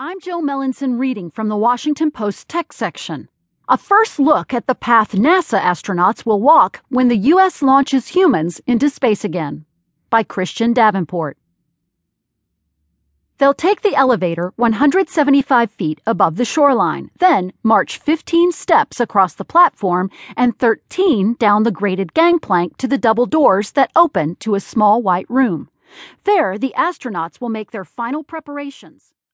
I'm Jill Melancon, reading from the Washington Post Tech section. A first look at the path NASA astronauts will walk when the U.S. launches humans into space again. By Christian Davenport. They'll take the elevator 175 feet above the shoreline, then march 15 steps across the platform and 13 down the grated gangplank to the double doors that open to a small white room. There, the astronauts will make their final preparations.